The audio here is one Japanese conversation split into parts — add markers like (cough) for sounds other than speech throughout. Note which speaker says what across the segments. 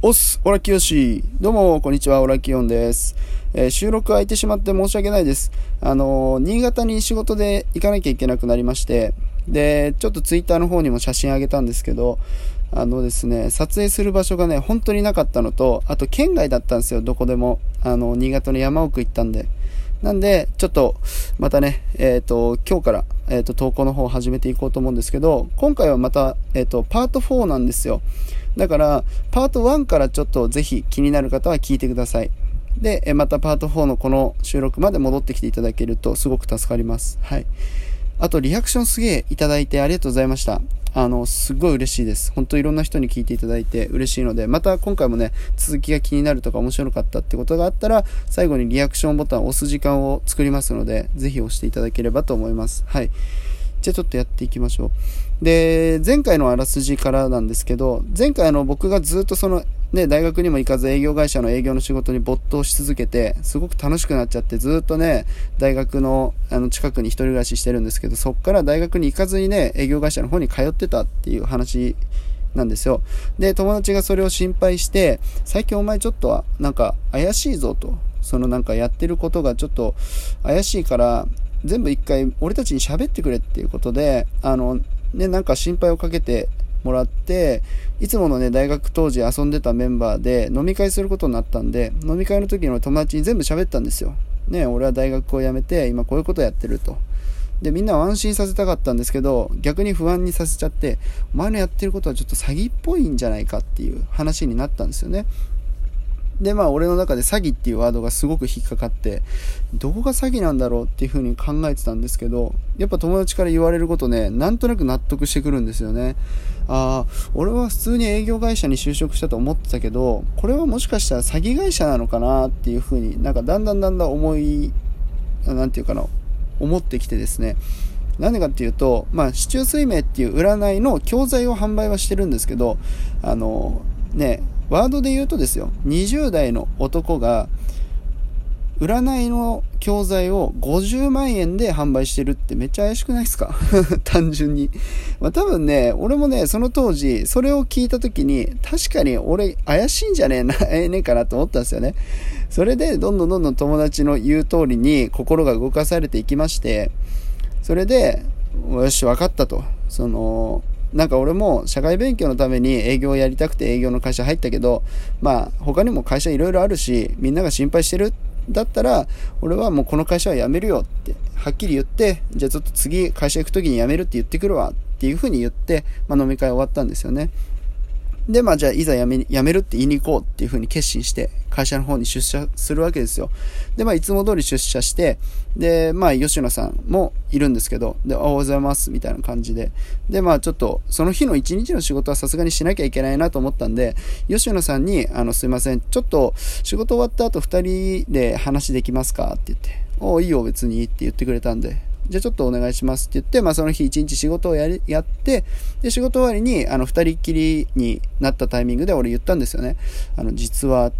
Speaker 1: おっす、オラキヨシ。どうも、こんにちは、オラキヨンです。えー、収録空いてしまって申し訳ないです。あのー、新潟に仕事で行かなきゃいけなくなりまして、で、ちょっとツイッターの方にも写真あげたんですけど、あのですね、撮影する場所がね、本当になかったのと、あと県外だったんですよ、どこでも。あの、新潟の山奥行ったんで。なんで、ちょっと、またね、えっ、ー、と、今日から、えっ、と、投稿の方を始めていこうと思うんですけど、今回はまた、えっ、と、パート4なんですよ。だから、パート1からちょっとぜひ気になる方は聞いてください。で、えまたパート4のこの収録まで戻ってきていただけるとすごく助かります。はい。あと、リアクションすげえいただいてありがとうございました。あの、すごい嬉しいです。本当いろんな人に聞いていただいて嬉しいので、また今回もね、続きが気になるとか面白かったってことがあったら、最後にリアクションボタンを押す時間を作りますので、ぜひ押していただければと思います。はい。じゃあちょっとやっていきましょう。で、前回のあらすじからなんですけど、前回あの僕がずっとその、ね、大学にも行かず営業会社の営業の仕事に没頭し続けて、すごく楽しくなっちゃって、ずっとね、大学のあの近くに一人暮らししてるんですけど、そっから大学に行かずにね、営業会社の方に通ってたっていう話なんですよ。で、友達がそれを心配して、最近お前ちょっとなんか怪しいぞと。そのなんかやってることがちょっと怪しいから、全部一回俺たちに喋ってくれっていうことで、あの、ね、なんか心配をかけてもらって、いつものね、大学当時遊んでたメンバーで飲み会することになったんで、飲み会の時の友達に全部喋ったんですよ。ね、俺は大学を辞めて、今こういうことやってると。で、みんなを安心させたかったんですけど、逆に不安にさせちゃって、お前のやってることはちょっと詐欺っぽいんじゃないかっていう話になったんですよね。で、まあ、俺の中で詐欺っていうワードがすごく引っかかって、どこが詐欺なんだろうっていう風に考えてたんですけど、やっぱ友達から言われることね、なんとなく納得してくるんですよね。ああ、俺は普通に営業会社に就職したと思ってたけど、これはもしかしたら詐欺会社なのかなっていう風になんかだんだんだんだん思い、なんていうかな、思ってきてですね。なんでかっていうと、まあ、市中水明っていう占いの教材を販売はしてるんですけど、あの、ね、ワードで言うとですよ、20代の男が、占いの教材を50万円で販売してるってめっちゃ怪しくないですか？(laughs) 単純に。まあ多分ね、俺もね、その当時、それを聞いた時に、確かに俺怪しいんじゃねえな、(laughs) ええねえかなと思ったんですよね。それで、どんどんどんどん友達の言う通りに心が動かされていきまして、それで、よし、分かったと。その、なんか俺も社会勉強のために営業をやりたくて営業の会社入ったけど、まあ他にも会社いろいろあるし、みんなが心配してるだったら、俺はもうこの会社は辞めるよって、はっきり言って、じゃあちょっと次会社行く時に辞めるって言ってくるわっていうふうに言って、まあ飲み会終わったんですよね。で、まあじゃあいざ辞め、辞めるって言いに行こうっていうふうに決心して、会社の方に出社するわけですよ。で、まあいつも通り出社して、で、まあ吉野さんもいるんですけど、で、おはようございますみたいな感じで。で、まあちょっと、その日の一日の仕事はさすがにしなきゃいけないなと思ったんで、吉野さんに、あの、すいません、ちょっと仕事終わった後二人で話できますかって言って、おいいよ別にって言ってくれたんで、じゃあちょっとお願いしますって言って、まあその日一日仕事をやり、やって、で、仕事終わりに、あの、二人っきりになったタイミングで俺言ったんですよね。あの、実は、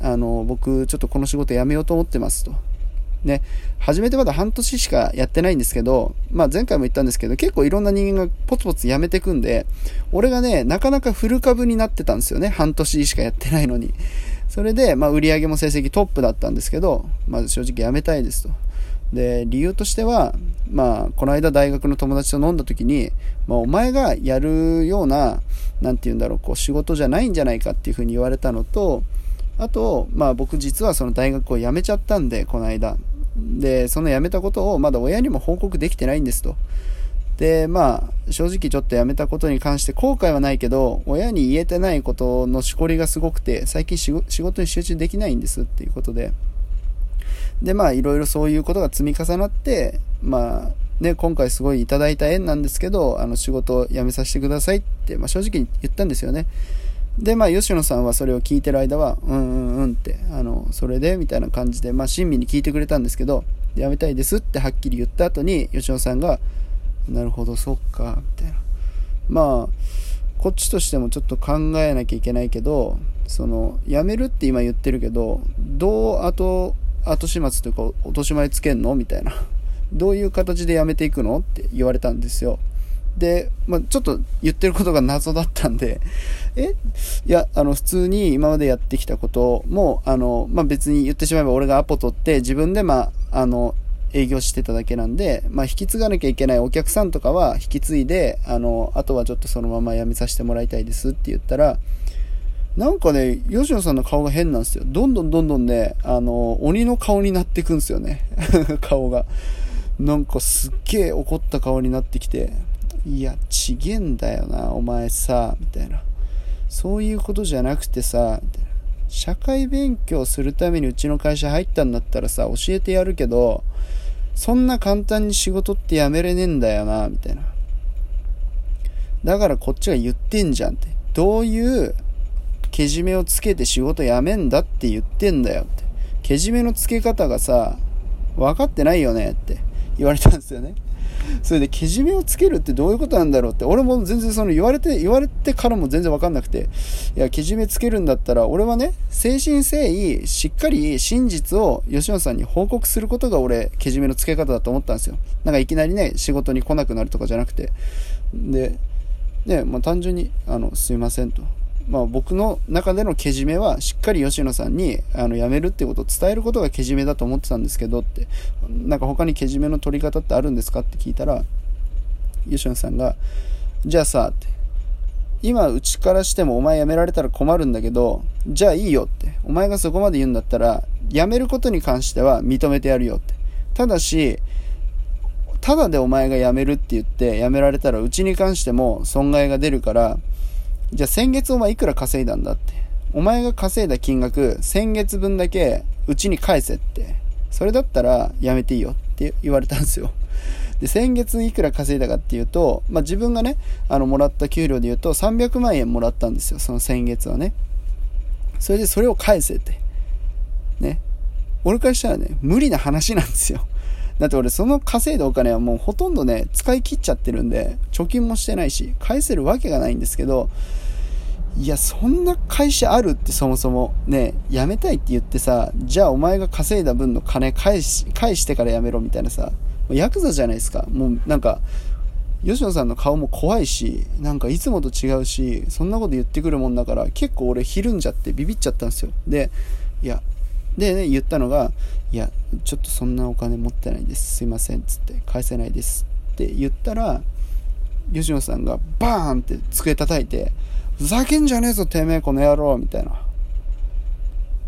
Speaker 1: あの、僕、ちょっとこの仕事辞めようと思ってますと。ね、初めてまだ半年しかやってないんですけど、まあ前回も言ったんですけど、結構いろんな人間がポツポツ辞めてくんで、俺がね、なかなかフル株になってたんですよね。半年しかやってないのに。それで、まあ売り上げも成績トップだったんですけど、まあ正直辞めたいですと。で、理由としては、まあ、この間大学の友達と飲んだ時に、まあ、お前がやるような、なんて言うんだろう、こう、仕事じゃないんじゃないかっていうふうに言われたのと、あと、まあ僕実はその大学を辞めちゃったんで、この間。で、その辞めたことをまだ親にも報告できてないんですと。で、まあ、正直ちょっと辞めたことに関して後悔はないけど、親に言えてないことのしこりがすごくて、最近仕事に集中できないんですっていうことで。で、まあ、いろいろそういうことが積み重なって、まあ、ね、今回すごいいただいた縁なんですけど、あの、仕事を辞めさせてくださいって、まあ、正直に言ったんですよね。で、まあ、吉野さんはそれを聞いてる間は、うんうんうんって、あの、それでみたいな感じで、まあ、親身に聞いてくれたんですけど、辞めたいですってはっきり言った後に、吉野さんが、なるほど、そっか、みたいな。まあ、こっちとしてもちょっと考えなきゃいけないけど、その、辞めるって今言ってるけど、どう後、後始末というか、落とし前つけんの？みたいな。どういう形で辞めていくの？って言われたんですよ。で、まあ、ちょっと言ってることが謎だったんで、え？いや、あの、普通に今までやってきたことも、あの、まあ、別に言ってしまえば俺がアポ取って自分で、まあ、あの、営業してただけなんで、まあ、引き継がなきゃいけないお客さんとかは引き継いで、あの、あとはちょっとそのまま辞めさせてもらいたいですって言ったら、なんかね、吉野さんの顔が変なんですよ。どんどんどんどんね、あの、鬼の顔になってくんですよね。(laughs) 顔が。なんかすっげえ怒った顔になってきて、いや、ちげんだよな、お前さ、みたいな。そういうことじゃなくてさ、社会勉強するためにうちの会社入ったんだったらさ、教えてやるけど、そんな簡単に仕事ってやめれねえんだよな、みたいな。だからこっちが言ってんじゃんって。どういうけじめをつけて仕事辞めんだって言ってんだよって。けじめのつけ方がさ、分かってないよねって言われたんですよね。それで、けじめをつけるってどういうことなんだろうって、俺も全然その言われて、言われてからも全然わかんなくて、いや、けじめつけるんだったら、俺はね、誠心誠意、しっかり真実を吉野さんに報告することが俺、けじめのつけ方だと思ったんですよ。なんかいきなりね、仕事に来なくなるとかじゃなくて。で、ね、まあ単純に、あの、すいませんと。まあ、僕の中でのけじめはしっかり吉野さんにあの辞めるってことを伝えることがけじめだと思ってたんですけどってなんか他にけじめの取り方ってあるんですかって聞いたら吉野さんがじゃあさって今うちからしてもお前辞められたら困るんだけどじゃあいいよってお前がそこまで言うんだったら辞めることに関しては認めてやるよって。ただしただでお前が辞めるって言って辞められたらうちに関しても損害が出るからじゃあ先月お前いくら稼いだんだって。お前が稼いだ金額、先月分だけうちに返せって。それだったらやめていいよって言われたんですよ。で、先月いくら稼いだかっていうと、まあ、自分がね、あの、もらった給料で言うと300万円もらったんですよ。その先月はね。それでそれを返せって。ね。俺からしたらね、無理な話なんですよ。だって俺その稼いだお金はもうほとんどね、使い切っちゃってるんで、貯金もしてないし、返せるわけがないんですけど、いや、そんな会社あるってそもそもね、辞めたいって言ってさ、じゃあお前が稼いだ分の金返し、返してから辞めろみたいなさ、ヤクザじゃないですか。もうなんか、吉野さんの顔も怖いし、なんかいつもと違うし、そんなこと言ってくるもんだから、結構俺ひるんじゃってビビっちゃったんですよ。で、いや、でね、言ったのが、いや、ちょっとそんなお金持ってないです。すいません。つって、返せないです。って言ったら、吉野さんがバーンって机叩いて、ふざけんじゃねえぞ、てめえ、この野郎みたいな。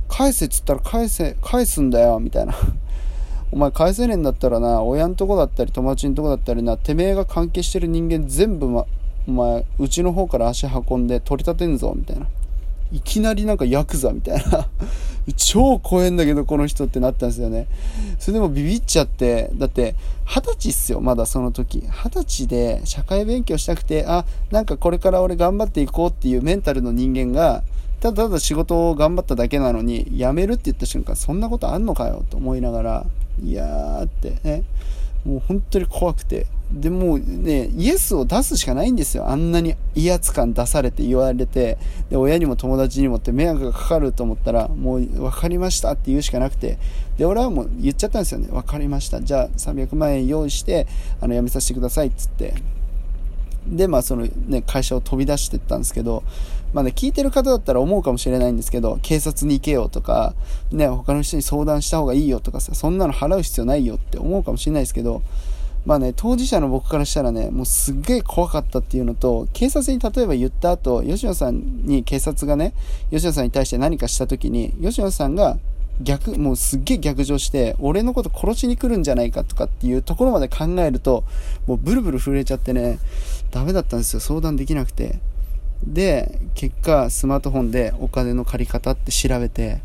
Speaker 1: 返せっつったら返せ、返すんだよ、みたいな。(laughs) お前返せねえんだったらな、親んとこだったり友達んとこだったりな、てめえが関係してる人間全部、ま、お前、うちの方から足運んで取り立てんぞ、みたいな。いきなりなんかヤクザみたいな (laughs) 超怖えんだけどこの人ってなったんですよね。それでもビビっちゃって、だって二十歳っすよ、まだその時。二十歳で社会勉強したくて、あ、なんかこれから俺頑張っていこうっていうメンタルの人間が、ただただ仕事を頑張っただけなのに、辞めるって言った瞬間、そんなことあんのかよと思いながら、いやーってね、もう本当に怖くて、でもね、イエスを出すしかないんですよ。あんなに威圧感出されて言われて、で、親にも友達にもって迷惑がかかると思ったら、もう分かりましたって言うしかなくて、で、俺はもう言っちゃったんですよね。分かりました。じゃあ300万円用意して、あの、辞めさせてくださいっつって。で、まあそのね、会社を飛び出してったんですけど、まあね、聞いてる方だったら思うかもしれないんですけど、警察に行けよとか、ね、他の人に相談した方がいいよとかさ、そんなの払う必要ないよって思うかもしれないですけど、まあね、当事者の僕からしたらね、もうすっげえ怖かったっていうのと、警察に例えば言った後、吉野さんに警察がね、吉野さんに対して何かした時に、吉野さんが逆、もうすっげえ逆上して、俺のこと殺しに来るんじゃないかとかっていうところまで考えると、もうブルブル震えちゃってね、ダメだったんですよ。相談できなくて。で、結果、スマートフォンでお金の借り方って調べて、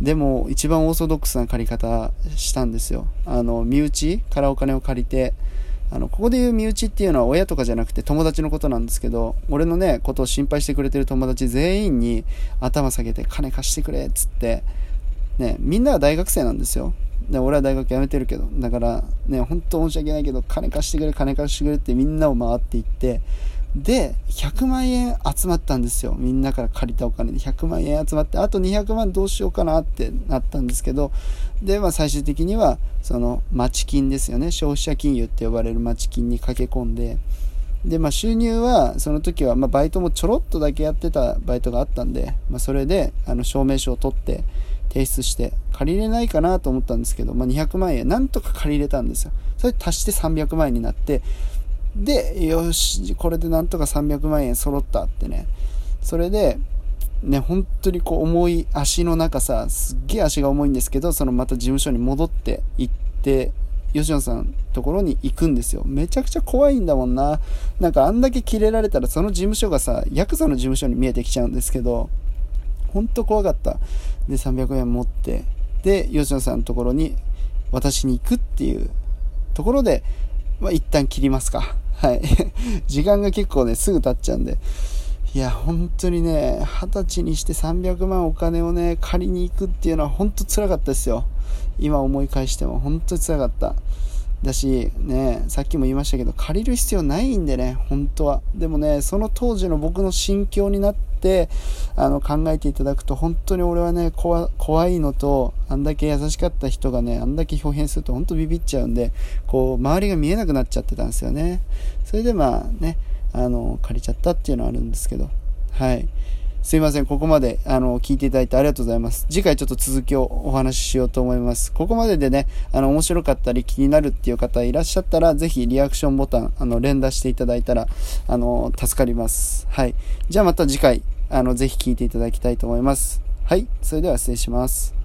Speaker 1: でも一番オーソドックスな借り方したんですよ。あの、身内からお金を借りて、あの、ここで言う身内っていうのは親とかじゃなくて友達のことなんですけど、俺のね、ことを心配してくれてる友達全員に頭下げて金貸してくれっつって、ね、みんなは大学生なんですよ。で、俺は大学辞めてるけど、だからね、本当申し訳ないけど、金貸してくれ、金貸してくれってみんなを回っていって、で、100万円集まったんですよ。みんなから借りたお金で100万円集まって、あと200万どうしようかなってなったんですけど、で、まあ最終的には、その、町金ですよね。消費者金融って呼ばれる町金に駆け込んで、で、まあ、収入は、その時は、まあ、バイトもちょろっとだけやってたバイトがあったんで、まあ、それで、あの、証明書を取って、提出して、借りれないかなと思ったんですけど、まあ、200万円、なんとか借りれたんですよ。それ足して300万円になって、で、よし、これでなんとか300万円揃ったってね。それで、ね、本当にこう重い足の中さ、すっげえ足が重いんですけど、そのまた事務所に戻って行って、吉野さんところに行くんですよ。めちゃくちゃ怖いんだもんな。なんかあんだけキレられたらその事務所がさ、ヤクザの事務所に見えてきちゃうんですけど、ほんと怖かった。で、300円持って、で、吉野さんのところに渡しに行くっていうところで、まあ、一旦切りますか。はい。(laughs) 時間が結構ね、すぐ経っちゃうんで。いや、本当にね、二十歳にして300万お金をね、借りに行くっていうのは本当辛かったですよ。今思い返しても本当に辛かった。だし、ね、さっきも言いましたけど、借りる必要ないんでね、本当は。でもね、その当時の僕の心境になって、あの、考えていただくと、本当に俺はね、怖いのと、あんだけ優しかった人がね、あんだけ表変すると本当ビビっちゃうんで、こう、周りが見えなくなっちゃってたんですよね。それでまあね、あの、借りちゃったっていうのはあるんですけど、はい。すいません。ここまで、あの、聞いていただいてありがとうございます。次回ちょっと続きをお話ししようと思います。ここまででね、あの、面白かったり気になるっていう方いらっしゃったら、ぜひリアクションボタン、あの、連打していただいたら、あの、助かります。はい。じゃあまた次回、あの、ぜひ聞いていただきたいと思います。はい。それでは失礼します。